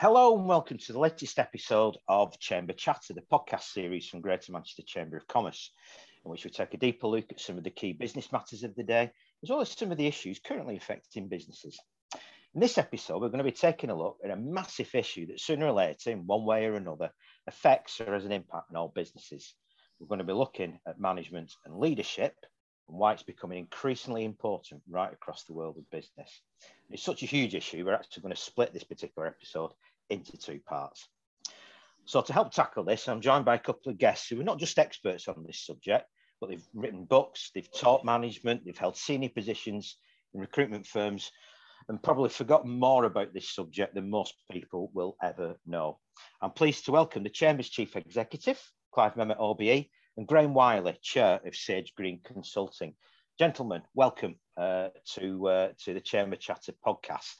Hello and welcome to the latest episode of Chamber Chatter, the podcast series from Greater Manchester Chamber of Commerce, in which we take a deeper look at some of the key business matters of the day, as well as some of the issues currently affecting businesses. In this episode, we're going to be taking a look at a massive issue that sooner or later, in one way or another, affects or has an impact on all businesses. We're going to be looking at management and leadership and why it's becoming increasingly important right across the world of business. It's such a huge issue, we're actually going to split this particular episode into two parts. So to help tackle this, I'm joined by a couple of guests who are not just experts on this subject, but they've written books, they've taught management, they've held senior positions in recruitment firms, and probably forgotten more about this subject than most people will ever know. I'm pleased to welcome the Chamber's Chief Executive, Clive Memmott OBE, and Graham Wiley, Chair of Sage Green Consulting. Gentlemen, welcome uh, to, uh, to the Chamber Chatter podcast.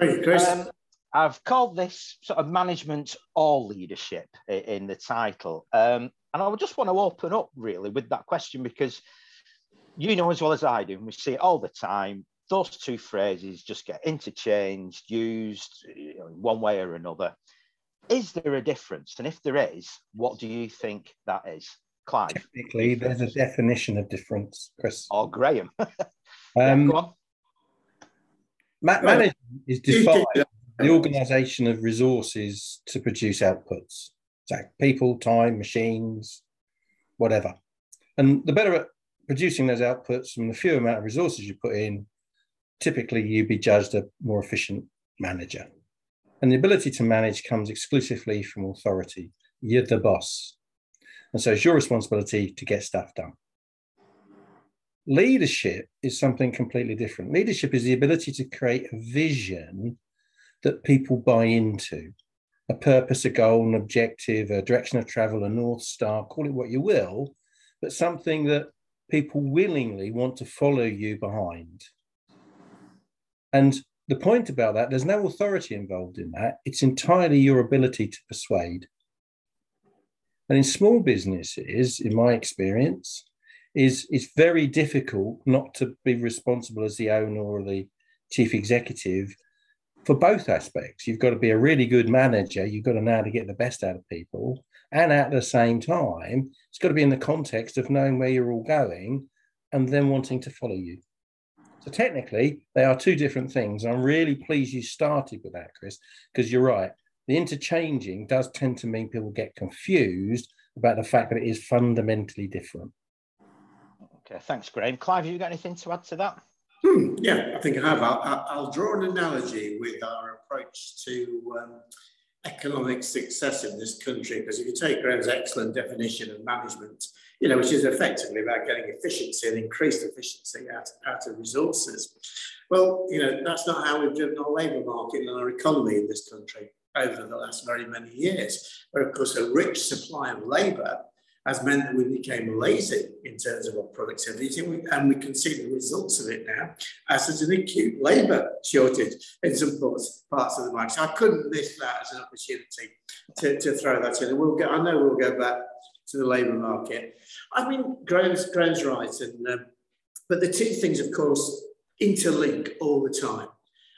Hey, Chris. Um, I've called this sort of management or leadership in the title. Um, and I just want to open up really with that question because you know as well as I do, and we see it all the time, those two phrases just get interchanged, used you know, one way or another. Is there a difference? And if there is, what do you think that is? Clive? Technically, there's a definition of difference, Chris. Or Graham. um, yeah, ma- management is defined the organisation of resources to produce outputs. So people, time, machines, whatever. And the better at producing those outputs and the fewer amount of resources you put in, typically you'd be judged a more efficient manager. And the ability to manage comes exclusively from authority. You're the boss. And so it's your responsibility to get stuff done. Leadership is something completely different. Leadership is the ability to create a vision that people buy into a purpose, a goal, an objective, a direction of travel, a North Star, call it what you will, but something that people willingly want to follow you behind. And the point about that, there's no authority involved in that. It's entirely your ability to persuade. And in small businesses, in my experience, is it's very difficult not to be responsible as the owner or the chief executive for both aspects. You've got to be a really good manager. You've got to know how to get the best out of people. And at the same time, it's got to be in the context of knowing where you're all going and then wanting to follow you. So technically, they are two different things. I'm really pleased you started with that, Chris, because you're right. The interchanging does tend to mean people get confused about the fact that it is fundamentally different. Okay, thanks, Graham. Clive, have you got anything to add to that? Hmm, yeah, I think I have. I'll, I'll, draw an analogy with our approach to um, economic success in this country, because if you take Graham's excellent definition of management, you know, which is effectively about getting efficiency and increased efficiency out, out of resources. Well, you know, that's not how we've driven our labour market and our economy in this country over the last very many years, But of course, a rich supply of labour has meant that we became lazy in terms of our productivity, and we, and we can see the results of it now as there's an acute labour shortage in some parts, parts of the market. So I couldn't miss that as an opportunity to, to throw that in. And we'll go, I know we'll go back to the labour market. I mean, Graham's, Graham's right, and um, but the two things, of course, interlink all the time.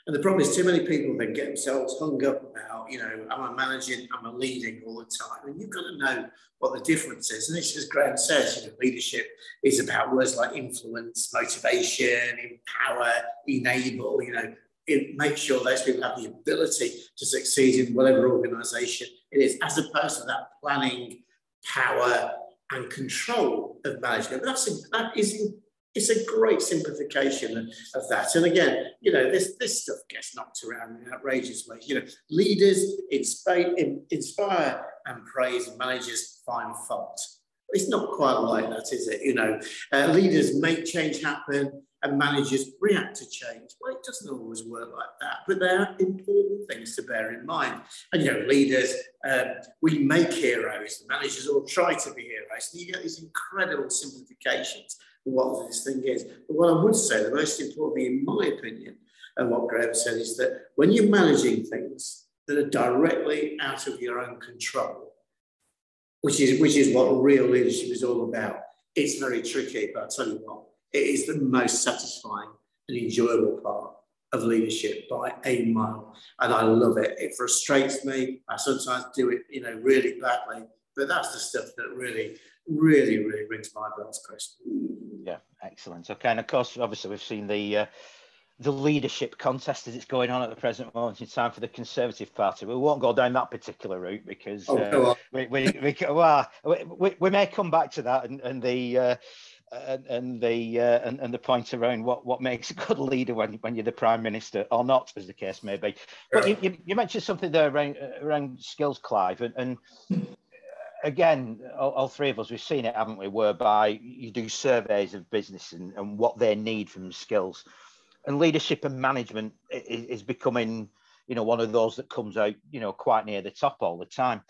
And the problem is, too many people then get themselves hung up about, you know, am I managing, am I leading all the time? And you've got to know what the difference is. And this, as Graham says, you know, leadership is about words like influence, motivation, empower, enable, you know, it, make sure those people have the ability to succeed in whatever organization it is, as opposed to that planning, power, and control of management. But that's, that is it's a great simplification of that. And again, you know, this, this stuff gets knocked around in outrageous ways. You know, leaders inspire, inspire and praise, managers find fault. It's not quite like that, is it? You know, uh, leaders make change happen and managers react to change. Well, it doesn't always work like that, but they're important things to bear in mind. And, you know, leaders, um, we make heroes, the managers all try to be heroes, and you get these incredible simplifications what this thing is. But what I would say, the most important thing, in my opinion, and what Graham said, is that when you're managing things that are directly out of your own control, which is which is what real leadership is all about, it's very tricky. But I tell you what, it is the most satisfying and enjoyable part of leadership by a mile. And I love it. It frustrates me. I sometimes do it, you know, really badly. But that's the stuff that really, really, really rings my bells, Chris. Yeah, excellent. Okay, and of course, obviously, we've seen the uh, the leadership contest as it's going on at the present moment in time for the Conservative Party. We won't go down that particular route because oh, uh, we, we, we, well, we, we, may come back to that and, and the uh, and, and the uh, and, and the point around what, what makes a good leader when, when you're the prime minister or not, as the case may be. But you, you, you mentioned something there around, around skills, Clive, and, and again, all, all, three of us we've seen it, haven't we? Whereby you do surveys of business and, and what they need from skills, and leadership and management is, is becoming, you know, one of those that comes out, you know, quite near the top all the time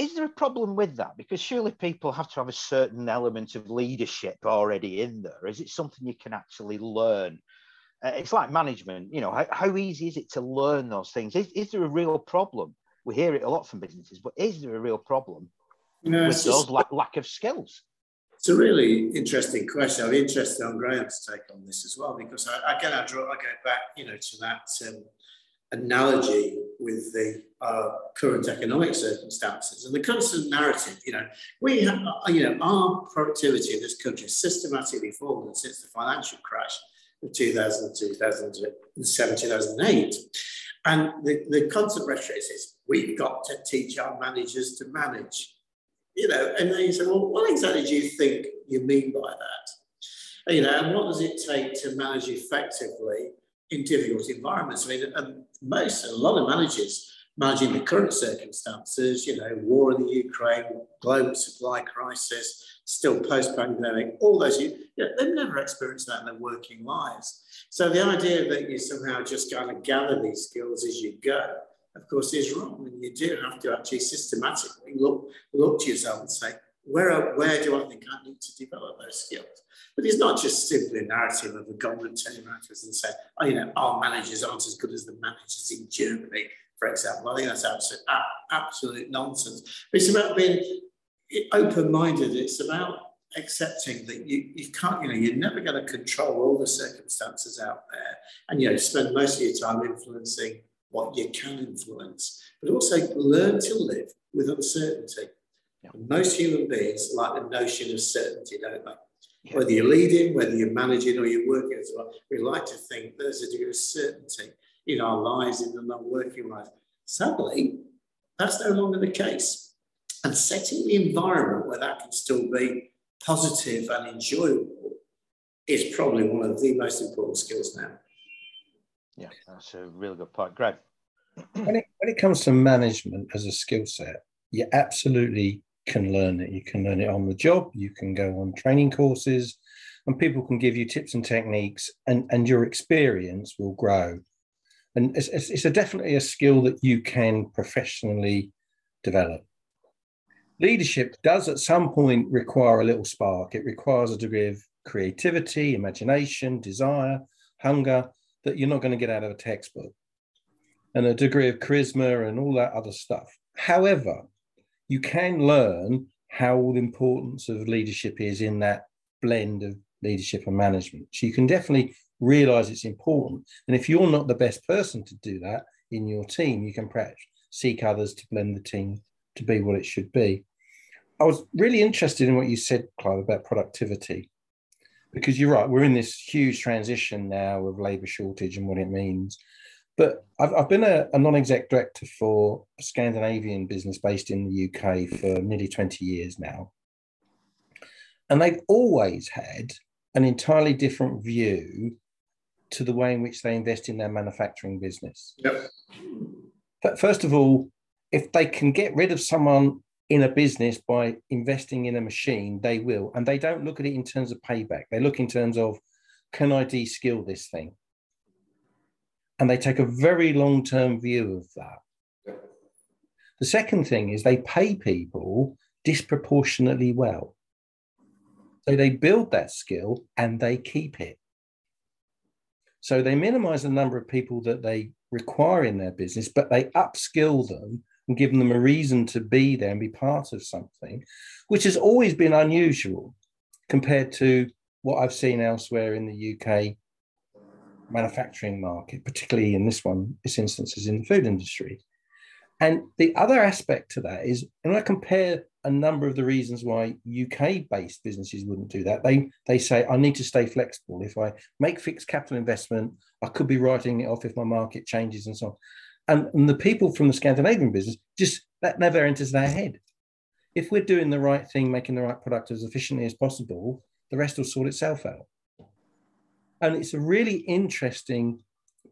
is there a problem with that? Because surely people have to have a certain element of leadership already in there. Is it something you can actually learn? Uh, it's like management, you know, how, how, easy is it to learn those things? Is, is there a real problem? We hear it a lot from businesses, but is there a real problem no, with those lack, lack of skills? It's a really interesting question. I'm interested on Graham's take on this as well, because I, again, I draw, I go back, you know, to that um, analogy with the uh, current economic circumstances and the constant narrative. You know, we have, uh, you know, our productivity in this country has systematically fallen since the financial crash of 2000, 2007, 2008. And the, the constant rhetoric is we've got to teach our managers to manage. You know, and then you say, well, what exactly do you think you mean by that? You know, and what does it take to manage effectively in difficult environments. I mean, and most, a lot of managers managing the current circumstances, you know, war in the Ukraine, global supply crisis, still post-pandemic, all those, you know, they've never experienced that in their working lives. So the idea that you somehow just kind of gather these skills as you go, of course, is wrong. And you do have to actually systematically look, look to yourself and say, where, where do I think I need to develop those skills? But it's not just simply a narrative of a government turning around to us and saying, oh, you know, our managers aren't as good as the managers in Germany, for example. I think that's absolute, absolute nonsense. But it's about being open-minded. It's about accepting that you, you can't, you know, you're never going to control all the circumstances out there. And, you know, spend most of your time influencing what you can influence, but also learn to live with uncertainty. Yeah. Most human beings like the notion of certainty, don't they? Yeah. Whether you're leading, whether you're managing, or you're working as well, we like to think there's a degree of certainty in our lives, in our working lives. Sadly, that's no longer the case. And setting the environment where that can still be positive and enjoyable is probably one of the most important skills now. Yeah, that's a really good point. Greg. When it, when it comes to management as a skill set, you absolutely can learn it. You can learn it on the job, you can go on training courses, and people can give you tips and techniques, and, and your experience will grow. And it's, it's a definitely a skill that you can professionally develop. Leadership does at some point require a little spark. It requires a degree of creativity, imagination, desire, hunger that you're not going to get out of a textbook, and a degree of charisma and all that other stuff. However, you can learn how the importance of leadership is in that blend of leadership and management. So you can definitely realize it's important. And if you're not the best person to do that in your team, you can perhaps seek others to blend the team to be what it should be. I was really interested in what you said, Clive, about productivity, because you're right. We're in this huge transition now of labour shortage and what it means. But I've, I've been a, a non exec director for a Scandinavian business based in the UK for nearly 20 years now. And they've always had an entirely different view to the way in which they invest in their manufacturing business. Yep. But first of all, if they can get rid of someone in a business by investing in a machine, they will. And they don't look at it in terms of payback. They look in terms of, can I de-skill this thing? And they take a very long term view of that. The second thing is they pay people disproportionately well. So they build that skill and they keep it. So they minimize the number of people that they require in their business, but they upskill them and give them a reason to be there and be part of something, which has always been unusual compared to what I've seen elsewhere in the UK manufacturing market, particularly in this one, this instance is in the food industry. And the other aspect to that is, when I compare a number of the reasons why UK-based businesses wouldn't do that, they they say I need to stay flexible. If I make fixed capital investment, I could be writing it off if my market changes and so on. And, and the people from the Scandinavian business just that never enters their head. If we're doing the right thing, making the right product as efficiently as possible, the rest will sort itself out. And it's a really interesting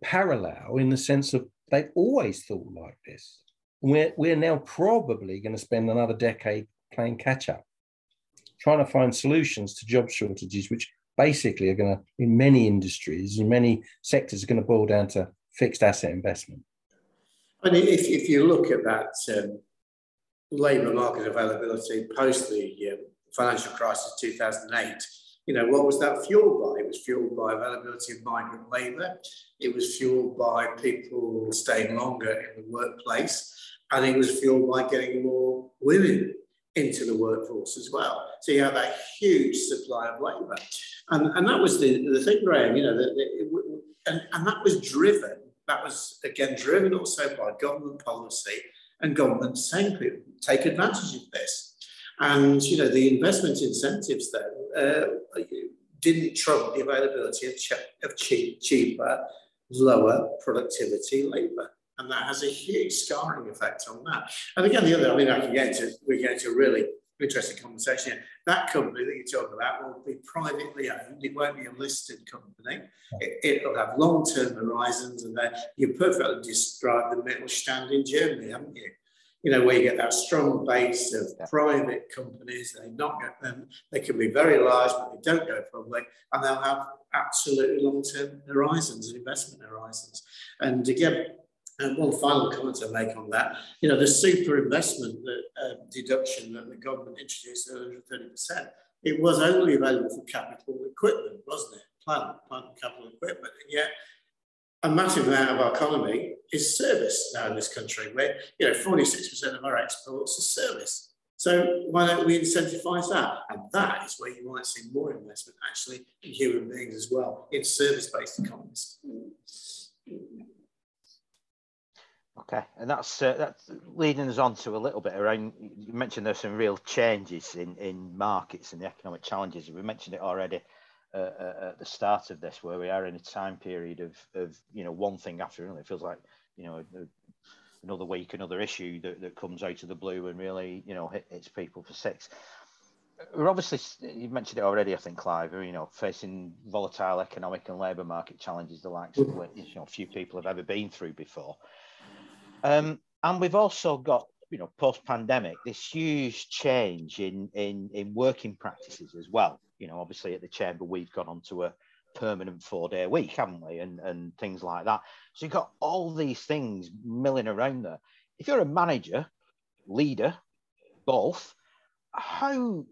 parallel in the sense of they've always thought like this. We're, we're now probably going to spend another decade playing catch up, trying to find solutions to job shortages, which basically are going to, in many industries, in many sectors, are going to boil down to fixed asset investment. Mean, if, if you look at that um, labour market availability post the uh, financial crisis 2008, you know, what was that fueled by? It was fueled by availability of migrant labour. It was fueled by people staying longer in the workplace. And it was fueled by getting more women into the workforce as well. So you have that huge supply of labour. And, and that was the, the thing, Graham, you know, that, that and, and that was driven, that was again driven also by government policy and government saying people take advantage of this. And you know the investment incentives then uh, didn't trump the availability of, of cheap, cheaper, lower productivity labour. And that has a huge scarring effect on that. And again, the other, I mean, I can get into, we get into a really interesting conversation. here. That company that you're talking about will be privately owned. It won't be a listed company. It, will have long-term horizons, and then you perfectly described the Mittelstand in Germany, haven't you? you know, where you get that strong base of private companies, they not get them, they can be very large, but they don't go public, and they'll have absolutely long-term horizons and investment horizons. And again, and one final comment I make on that, you know, the super investment uh, deduction that the government introduced at 130%, it was only available for capital equipment, wasn't it? Plant, plant capital equipment. And yet a massive amount of our economy is service now in this country, where you know 46% of our exports are service. So why don't we incentivize that? And that is where you might see more investment actually in human beings as well, in service-based economies. Okay, and that's uh, that's leading us on to a little bit around. You mentioned there's some real changes in in markets and the economic challenges. We mentioned it already uh, uh, at the start of this, where we are in a time period of, of you know one thing after another. It feels like you know another week, another issue that, that comes out of the blue and really you know hit, hits people for six. We're obviously you mentioned it already. I think Clive, you know, facing volatile economic and labour market challenges, the likes of which you know few people have ever been through before. Um, and we've also got you know post pandemic this huge change in in in working practices as well you know, obviously at the chamber we've gone on to a permanent four day week, haven't we? And and things like that. So you've got all these things milling around there. If you're a manager, leader, both, how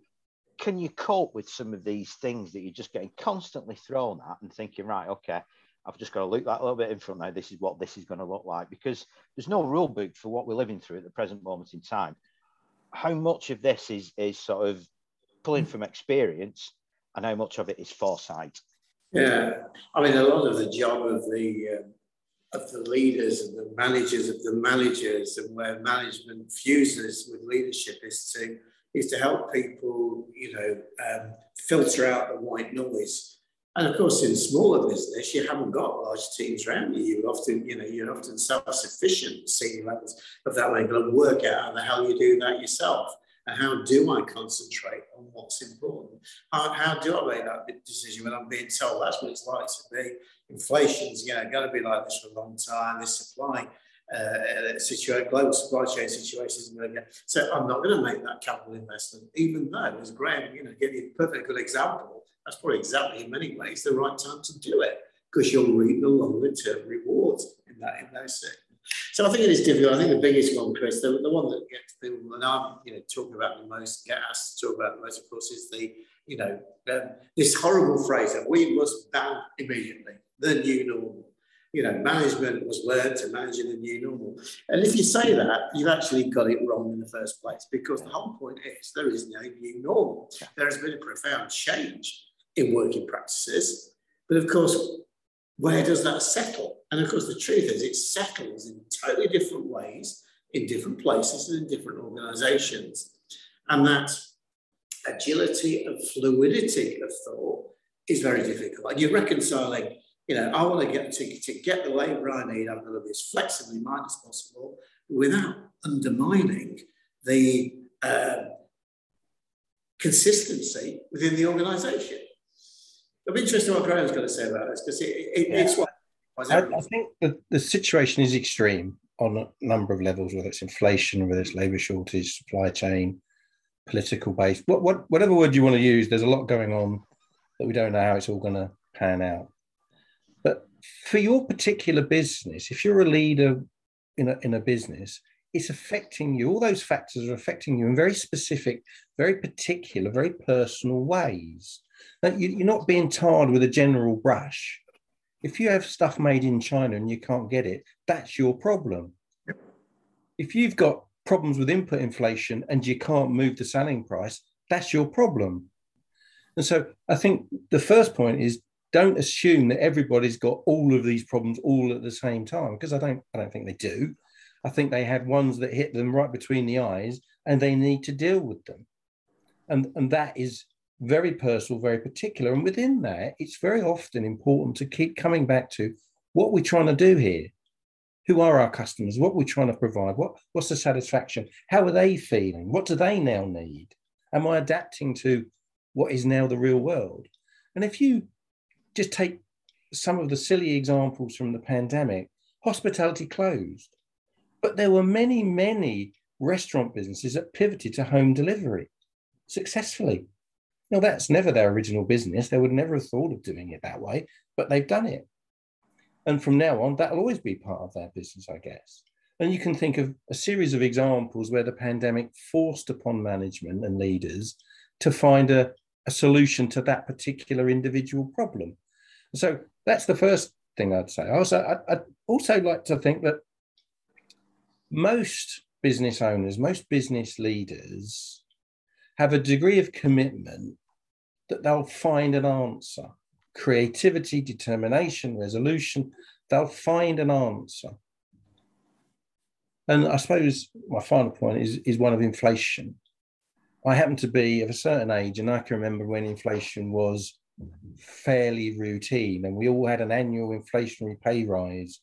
can you cope with some of these things that you're just getting constantly thrown at and thinking, right, okay, I've just got to look that a little bit in front now. This is what this is going to look like because there's no rule book for what we're living through at the present moment in time. How much of this is is sort of pulling from experience and how much of it is foresight? Yeah, I mean, a lot of the job of the uh, of the leaders and the managers of the managers, and where management fuses with leadership, is to is to help people, you know, um, filter out the white noise. And of course, in smaller business, you haven't got large teams around you. You often, you know, you're often self-sufficient senior levels of that level and work out how the hell you do that yourself. And how do I concentrate on what's important? How, how do I make that decision when I'm being told that's what it's like to be? Inflation's you know going to be like this for a long time. This supply uh, situation, global supply chain situation is going to. So I'm not going to make that capital investment, even though, as Graham, you know, give you a perfect good example. That's probably exactly in many ways the right time to do it because you'll reap the longer term rewards in that in those things. So I think it is difficult. I think the biggest one, Chris, the, the one that gets people, and I'm you know talking about the most, get asked to talk about the most, of course, is the you know um, this horrible phrase that we must ban immediately, the new normal. You know, management was learned to manage in the new normal. And if you say that, you've actually got it wrong in the first place because the whole point is there is no new normal. There has been a profound change in working practices. But of course, where does that settle? And of course, the truth is, it settles in totally different ways, in different places, and in different organizations. And that agility and fluidity of thought is very difficult. And you're reconciling, you know, I want to get to, to get the labour I need, I'm going to be as flexibly minded as possible without undermining the uh, consistency within the organisation. I'm interested in what Graham's going to say about this because it, it, yeah. it's what. I, I, think the, the situation is extreme on a number of levels, whether it's inflation, whether it's labour shortage, supply chain, political base, what, what, whatever word you want to use, there's a lot going on that we don't know how it's all going to pan out. But for your particular business, if you're a leader in a, in a business, it's affecting you. All those factors are affecting you in very specific, very particular, very personal ways. Now, you, are not being tarred with a general brush. If you have stuff made in China and you can't get it, that's your problem. If you've got problems with input inflation and you can't move the selling price, that's your problem. And so I think the first point is don't assume that everybody's got all of these problems all at the same time because I don't I don't think they do. I think they have ones that hit them right between the eyes and they need to deal with them. And and that is very personal, very particular. And within that, it's very often important to keep coming back to what we're trying to do here. Who are our customers? What we're trying to provide? What what's the satisfaction? How are they feeling? What do they now need? Am i adapting to what is now the real world? And if you just take some of the silly examples from the pandemic hospitality closed but there were many many restaurant businesses that pivoted to home delivery successfully now that's never their original business they would never have thought of doing it that way but they've done it and from now on, that'll always be part of their business, I guess. And you can think of a series of examples where the pandemic forced upon management and leaders to find a, a solution to that particular individual problem. So that's the first thing I'd say. Also, I, I'd also like to think that most business owners, most business leaders have a degree of commitment that they'll find an answer creativity, determination, resolution, they'll find an answer. And I suppose my final point is, is one of inflation. I happen to be of a certain age, and I can remember when inflation was fairly routine, and we all had an annual inflationary pay rise,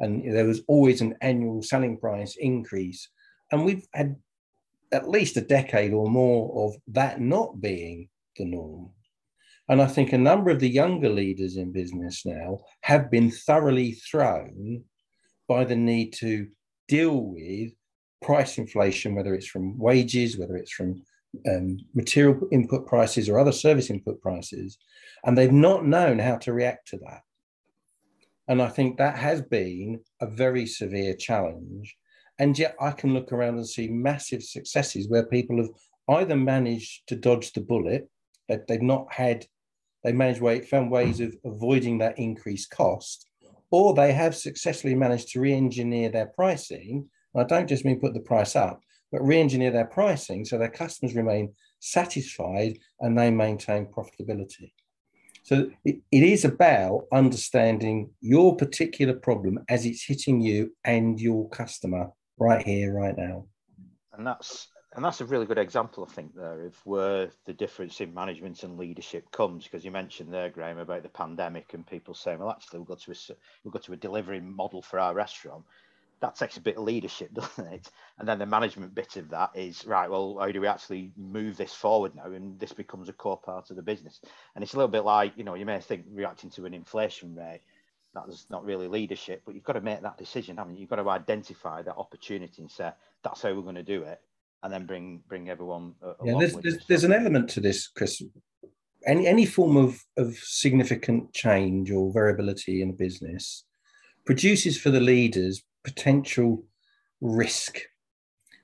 and there was always an annual selling price increase. And we've had at least a decade or more of that not being the norm. And I think a number of the younger leaders in business now have been thoroughly thrown by the need to deal with price inflation, whether it's from wages, whether it's from um, material input prices or other service input prices, and they've not known how to react to that. And I think that has been a very severe challenge. And yet I can look around and see massive successes where people have either managed to dodge the bullet, that they've not had they managed way, found ways of avoiding that increased cost, or they have successfully managed to re-engineer their pricing. I don't just mean put the price up, but re-engineer their pricing so their customers remain satisfied and they maintain profitability. So it, it is about understanding your particular problem as it's hitting you and your customer right here, right now. And that's and that's a really good example, I think, there of where the difference in management and leadership comes. Because you mentioned there, Graham, about the pandemic and people saying, "Well, actually, we've got to a, we've got to a delivery model for our restaurant." That takes a bit of leadership, doesn't it? And then the management bit of that is right. Well, how do we actually move this forward now? And this becomes a core part of the business. And it's a little bit like you know, you may think reacting to an inflation rate that's not really leadership, but you've got to make that decision, haven't you? You've got to identify that opportunity and say, that's how we're going to do it and then bring bring everyone. Uh, yeah, there's there's, there's, an element to this, Chris. Any any form of of significant change or variability in a business produces for the leaders potential risk,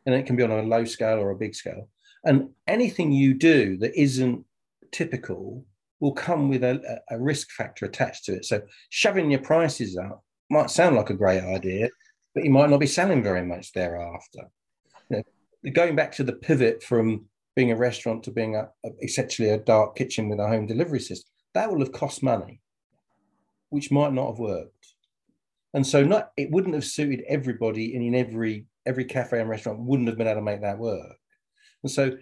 and it can be on a low scale or a big scale. And anything you do that isn't typical will come with a, a risk factor attached to it. So shoving your prices up might sound like a great idea, but you might not be selling very much thereafter. You know, going back to the pivot from being a restaurant to being a, a, essentially a dark kitchen with a home delivery system, that will have cost money. which might not have worked. And so not it wouldn't have suited everybody and in every every cafe and restaurant wouldn't have been able to make that work. And so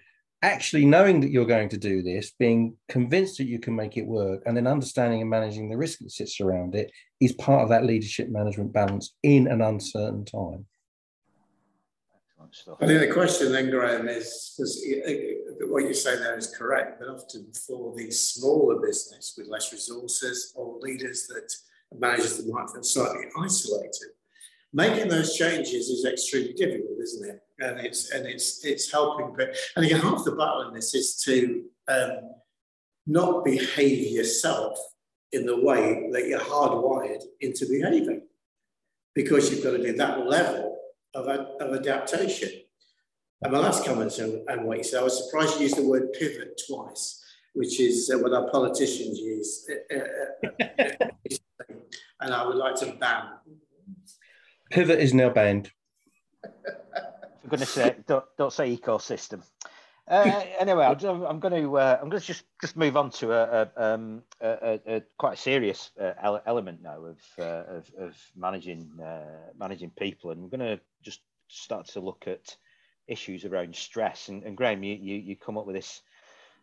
actually knowing that you're going to do this, being convinced that you can make it work, and then understanding and managing the risk that sits around it is part of that leadership management balance in an uncertain time. I think the question then, Graham, is because uh, what you're say there is correct, but often for the smaller business with less resources or leaders that managers that might feel slightly isolated, making those changes is extremely difficult, isn't it? And it's and it's it's helping. But and again, half the battle in this is to um, not behave yourself in the way that you're hardwired into behaving, because you've got to do that level of, of adaptation. And my last comment on, what you said, I was surprised you used the word pivot twice, which is uh, what our politicians use. And I would like to ban. Pivot is now banned. For goodness sake, don't, don't say ecosystem. Uh, anyway, I'm, I'm going to uh, I'm going to just just move on to a, a, um, a, a quite a serious uh, element now of, uh, of, of managing uh, managing people, and we're going to just start to look at issues around stress. And, and Graham, you, you you come up with this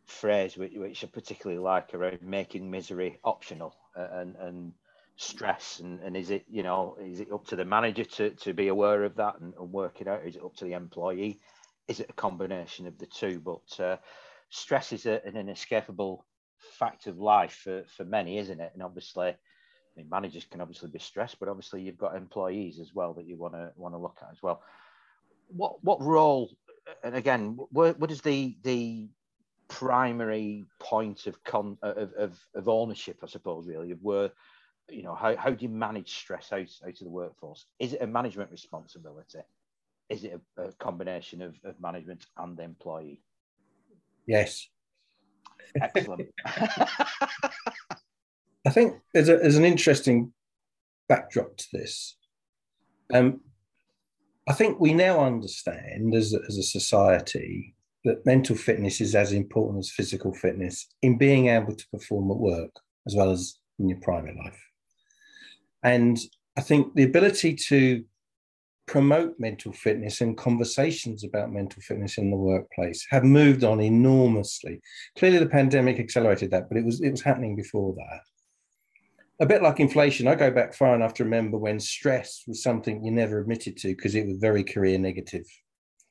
phrase which, which I particularly like around making misery optional, uh, and and stress and, and is it you know is it up to the manager to, to be aware of that and, and work it out? Is it up to the employee? Is it a combination of the two? But uh, stress is a, an inescapable fact of life for, for many isn't it? And obviously I mean, managers can obviously be stressed but obviously you've got employees as well that you want to want to look at as well. What what role and again what, what is the the primary point of con of, of, of ownership i suppose really of where you know, how, how do you manage stress out, out of the workforce? Is it a management responsibility? Is it a, a combination of, of management and the employee? Yes. Excellent. I think there's, a, there's an interesting backdrop to this. Um, I think we now understand as a, as a society that mental fitness is as important as physical fitness in being able to perform at work as well as in your private life. And I think the ability to promote mental fitness and conversations about mental fitness in the workplace have moved on enormously. Clearly, the pandemic accelerated that, but it was it was happening before that. A bit like inflation, I go back far enough to remember when stress was something you never admitted to because it was very career negative.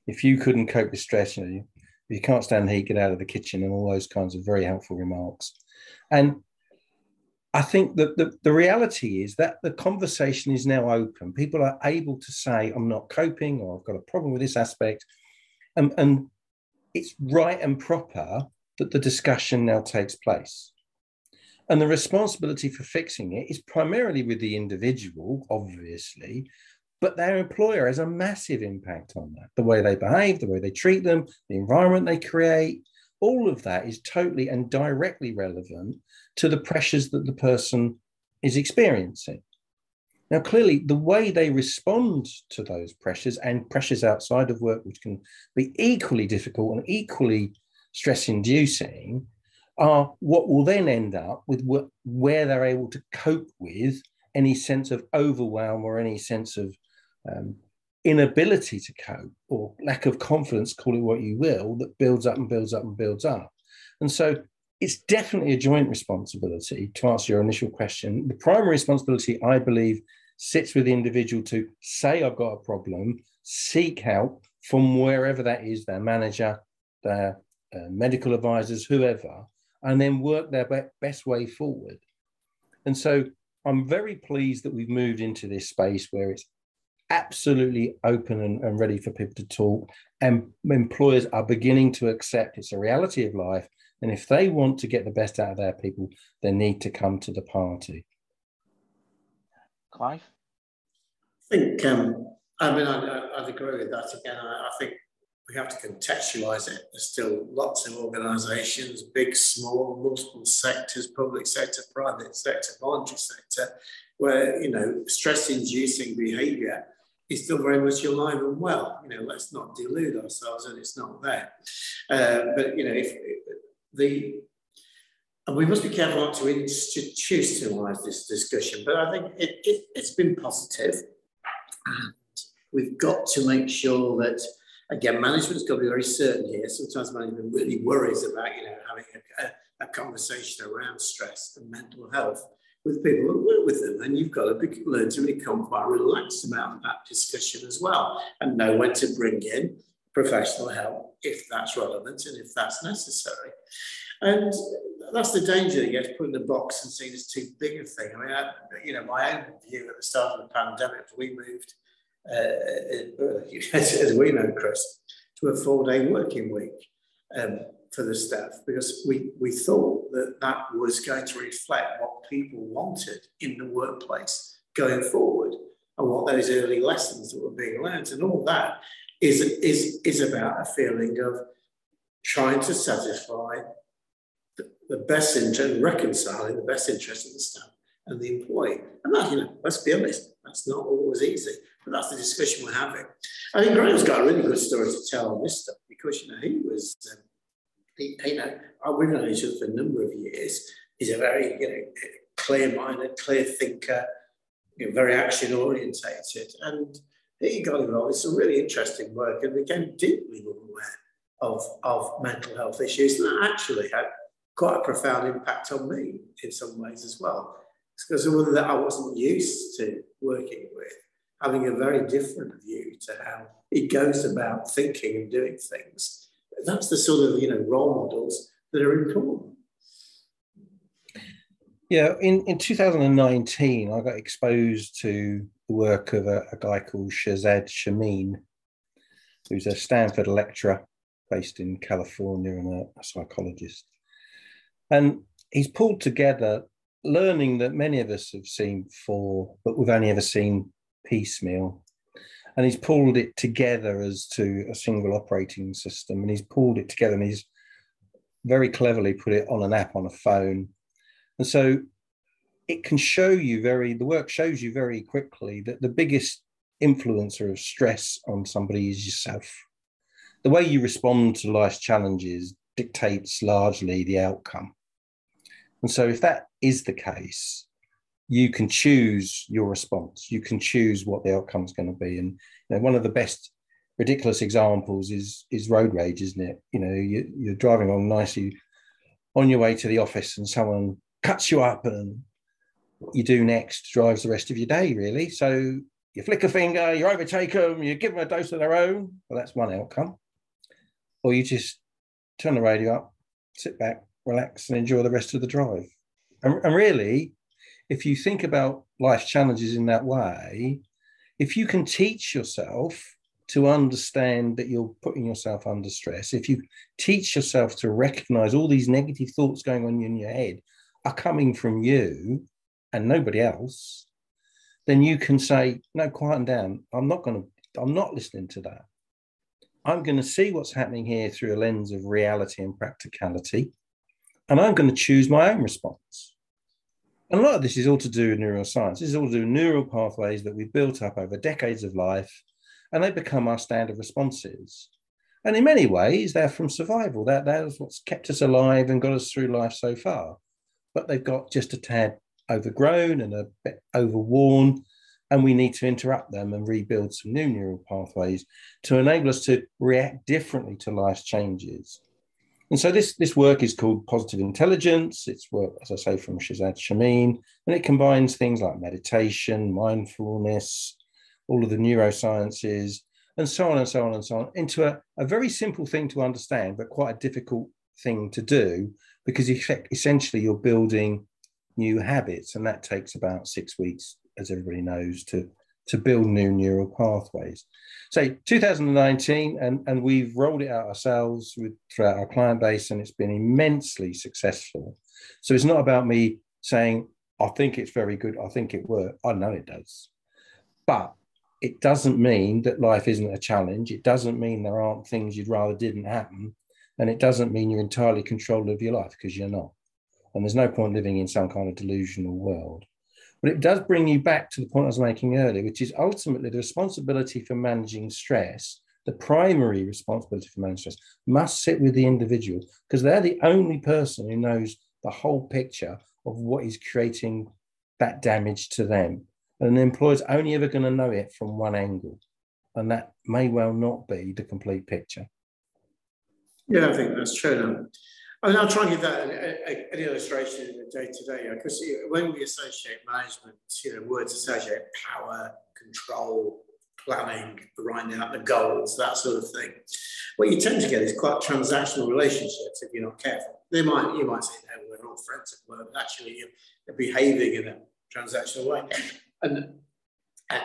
If you couldn't cope with stress, you know, you can't stand heat, get out of the kitchen, and all those kinds of very helpful remarks. And I think that the, the reality is that the conversation is now open. People are able to say, I'm not coping, or I've got a problem with this aspect. And, and it's right and proper that the discussion now takes place. And the responsibility for fixing it is primarily with the individual, obviously, but their employer has a massive impact on that. The way they behave, the way they treat them, the environment they create, all of that is totally and directly relevant to the pressures that the person is experiencing. Now, clearly, the way they respond to those pressures and pressures outside of work, which can be equally difficult and equally stress inducing, are what will then end up with where they're able to cope with any sense of overwhelm or any sense of um, inability to cope or lack of confidence, call it what you will, that builds up and builds up and builds up. And so it's definitely a joint responsibility to answer your initial question. The primary responsibility, I believe, sits with the individual to say, I've got a problem, seek help from wherever that is, their manager, their uh, medical advisors, whoever, and then work their be- best way forward. And so I'm very pleased that we've moved into this space where it's absolutely open and, and ready for people to talk, and employers are beginning to accept it's a reality of life and if they want to get the best out of their people, they need to come to the party. Clive? I think, um, I mean, I, would agree with that again. I, I, think we have to contextualize it. There's still lots of organizations, big, small, multiple sectors, public sector, private sector, voluntary sector, where, you know, stress inducing behavior is still very much alive and well. You know, let's not delude ourselves and it's not there. Uh, but, you know, if the and we must be careful not to institutionalize this discussion, but I think it, it, it's been positive. And we've got to make sure that, again, management's got to be very certain here. Sometimes management really worries about, you know, having a, a, a conversation around stress and mental health with people that work with them. And you've got to be, learn to become quite relaxed about that discussion as well and know when to bring in professional help if that's relevant and if that's necessary. And that's the danger that gets put in the box and seen as too big a thing. I mean, I, you know, my own view at the start of the pandemic, we moved, uh, as we know, Chris, to a four-day working week um, for the staff because we, we thought that that was going to reflect what people wanted in the workplace going forward and what those early lessons that were being learned and all that is, is, is about a feeling of trying to satisfy the best interest, and reconciling the best interest of the staff and the employee. And that, you know, let's be honest, that's not always easy, but that's the discussion we're having. I think Graham's got a really good story to tell on this stuff because, you know, he was, um, you know, known each other for a number of years. He's a very, you know, clear-minded, clear thinker, you know, very action-orientated. And he got involved in some really interesting work and became deeply aware of, of mental health issues and actually had quite a profound impact on me in some ways as well. It's because someone that I wasn't used to working with, having a very different view to how he goes about thinking and doing things. That's the sort of you know role models that are important. Yeah, in, in 2019, I got exposed to the work of a, a guy called Shirzad Chamine, who's a Stanford lecturer based in California and a, a psychologist. And he's pulled together learning that many of us have seen before, but we've only ever seen piecemeal. And he's pulled it together as to a single operating system. And he's pulled it together and he's very cleverly put it on an app on a phone. And so it can show you very, the work shows you very quickly that the biggest influencer of stress on somebody is yourself. The way you respond to life's challenges dictates largely the outcome. And so, if that is the case, you can choose your response. You can choose what the outcome is going to be. And you know, one of the best ridiculous examples is is road rage, isn't it? You know, you, you're driving along nicely on your way to the office, and someone cuts you up, and what you do next drives the rest of your day, really. So you flick a finger, you overtake them, you give them a dose of their own. Well, that's one outcome. Or you just turn the radio up, sit back, relax, and enjoy the rest of the drive. And, and really, if you think about life challenges in that way, if you can teach yourself to understand that you're putting yourself under stress, if you teach yourself to recognize all these negative thoughts going on in your head are coming from you and nobody else, then you can say, No, quieten down. I'm not going to, I'm not listening to that. I'm going to see what's happening here through a lens of reality and practicality, and I'm going to choose my own response. And a lot of this is all to do with neuroscience. This is all to do with neural pathways that we've built up over decades of life, and they become our standard responses. And in many ways, they're from survival. That, that's what's kept us alive and got us through life so far. But they've got just a tad overgrown and a bit overworn and we need to interrupt them and rebuild some new neural pathways to enable us to react differently to life's changes. And so this, this work is called Positive Intelligence. It's work, as I say, from Shirzad Chamine, and it combines things like meditation, mindfulness, all of the neurosciences, and so on and so on and so on into a, a very simple thing to understand, but quite a difficult thing to do because essentially you're building new habits, and that takes about six weeks as everybody knows, to, to build new neural pathways. So 2019, and, and we've rolled it out ourselves with, throughout our client base, and it's been immensely successful. So it's not about me saying, I think it's very good, I think it works. I know it does. But it doesn't mean that life isn't a challenge. It doesn't mean there aren't things you'd rather didn't happen. And it doesn't mean you're entirely control of your life because you're not. And there's no point living in some kind of delusional world. But it does bring you back to the point I was making earlier, which is ultimately the responsibility for managing stress, the primary responsibility for managing stress, must sit with the individual because they're the only person who knows the whole picture of what is creating that damage to them. And an employer's only ever going to know it from one angle. And that may well not be the complete picture. Yeah, I think that's true. I mean, I'll try and give that an, an illustration in the day to day because when we associate management, you know, words associate power, control, planning, writing out the goals, that sort of thing. What you tend to get is quite transactional relationships if you're not careful. They might, you might say, no, we're all friends at work, but actually you're behaving in a transactional way. And a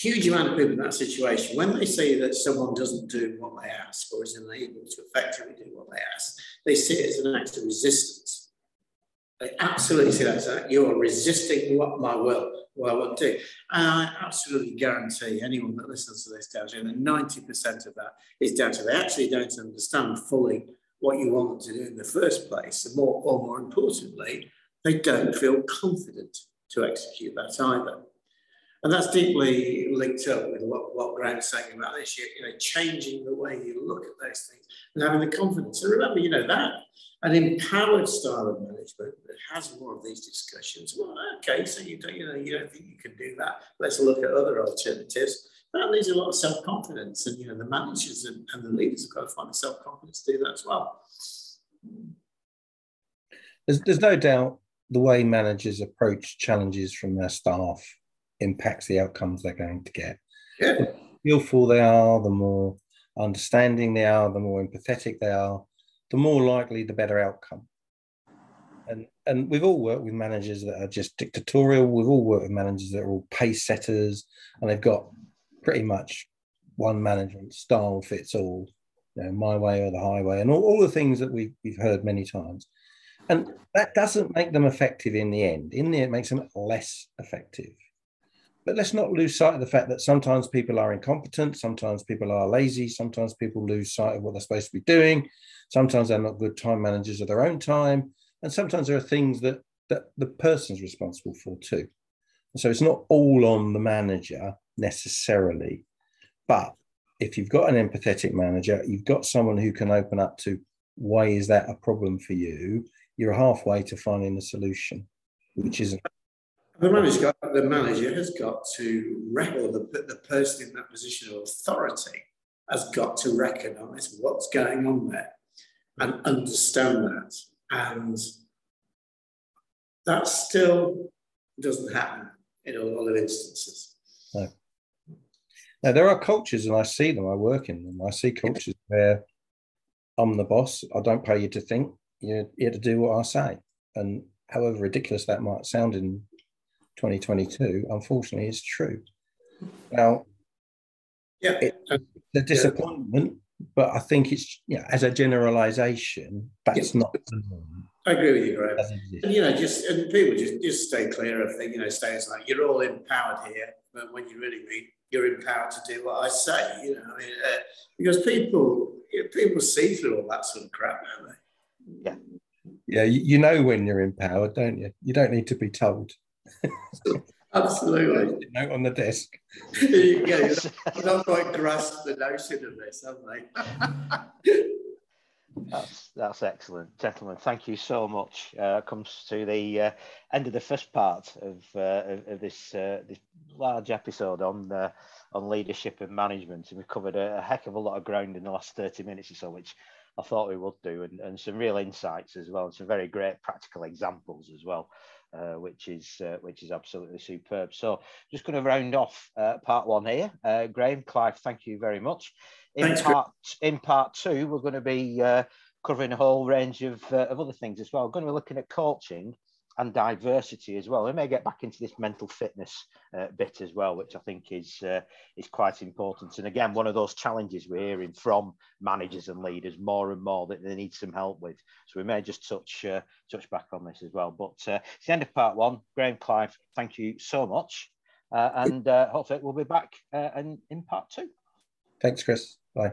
huge amount of people in that situation, when they say that someone doesn't do what they ask or is unable to effectively do what they ask, they see it as an act of resistance. They absolutely see that as you are resisting what my will, what I want to do. And I absolutely guarantee anyone that listens to this tells you that 90% of that is down to they actually don't understand fully what you want them to do in the first place. And more, or more importantly, they don't feel confident to execute that either. And that's deeply linked up with what, what Graham's saying about this, you, know, changing the way you look at those things and having the confidence. And remember, you know, that an empowered style of management that has more of these discussions. Well, okay, so you don't, you know, you don't think you can do that. Let's look at other alternatives. That needs a lot of self-confidence. And you know, the managers and, and the leaders have got to find the self-confidence to do that as well. There's, there's no doubt the way managers approach challenges from their staff impacts the outcomes they're going to get. Yeah. The skillful they are, the more understanding they are, the more empathetic they are, the more likely the better outcome. And and we've all worked with managers that are just dictatorial. We've all worked with managers that are all pace setters, and they've got pretty much one management style fits all. You know, my way or the highway, and all, all the things that we've we've heard many times. And that doesn't make them effective in the end. In the end, it makes them less effective. But let's not lose sight of the fact that sometimes people are incompetent, sometimes people are lazy, sometimes people lose sight of what they're supposed to be doing, sometimes they're not good time managers of their own time, and sometimes there are things that that the person's responsible for too. So it's not all on the manager necessarily, but if you've got an empathetic manager, you've got someone who can open up to why is that a problem for you? You're halfway to finding a solution, which isn't the manager, the manager has got to reckon, the, the person in that position of authority has got to recognise what's going on there and understand that. And that still doesn't happen in a lot of instances. No. Now, there are cultures, and I see them, I work in them. I see cultures where I'm the boss, I don't pay you to think, you're here to do what I say. And however ridiculous that might sound in 2022, unfortunately, is true. Now, yeah, it's a disappointment, yeah. but I think it's you know, as a generalisation, that's yeah. not the norm. I agree with you, Graham. And you know, just and people just just stay clear of things. You know, statements like "you're all empowered here," but when you really mean you're empowered to do what I say. You know, I mean, uh, because people you know, people see through all that sort of crap, don't they? Yeah. Yeah, you know when you're empowered, don't you? You don't need to be told. Absolutely. Note on the desk. yeah, I've not quite grasped the notion of this, have they? That's that's excellent, gentlemen. Thank you so much. Uh, comes to the uh, end of the first part of uh, of, of, this uh, this large episode on uh, on leadership and management, and we've covered a, a, heck of a lot of ground in the last thirty minutes or so, which I thought we would do, and, and some real insights as well, and some very great practical examples as well uh, which is uh, which is absolutely superb. So just going to round off uh, part one here. Uh, Graham, Clive, thank you very much. In Thanks, part in part two, we're going to be uh, covering a whole range of, uh, of other things as well. We're going to be looking at coaching and diversity as well. We may get back into this mental fitness uh, bit as well, which I think is uh, is quite important. And again, one of those challenges we're hearing from managers and leaders more and more that they need some help with. So we may just touch uh, touch back on this as well. But uh, it's the end of part one. Graham Clive, thank you so much, uh, and uh, hopefully we'll be back and in part two. Thanks, Chris. Bye.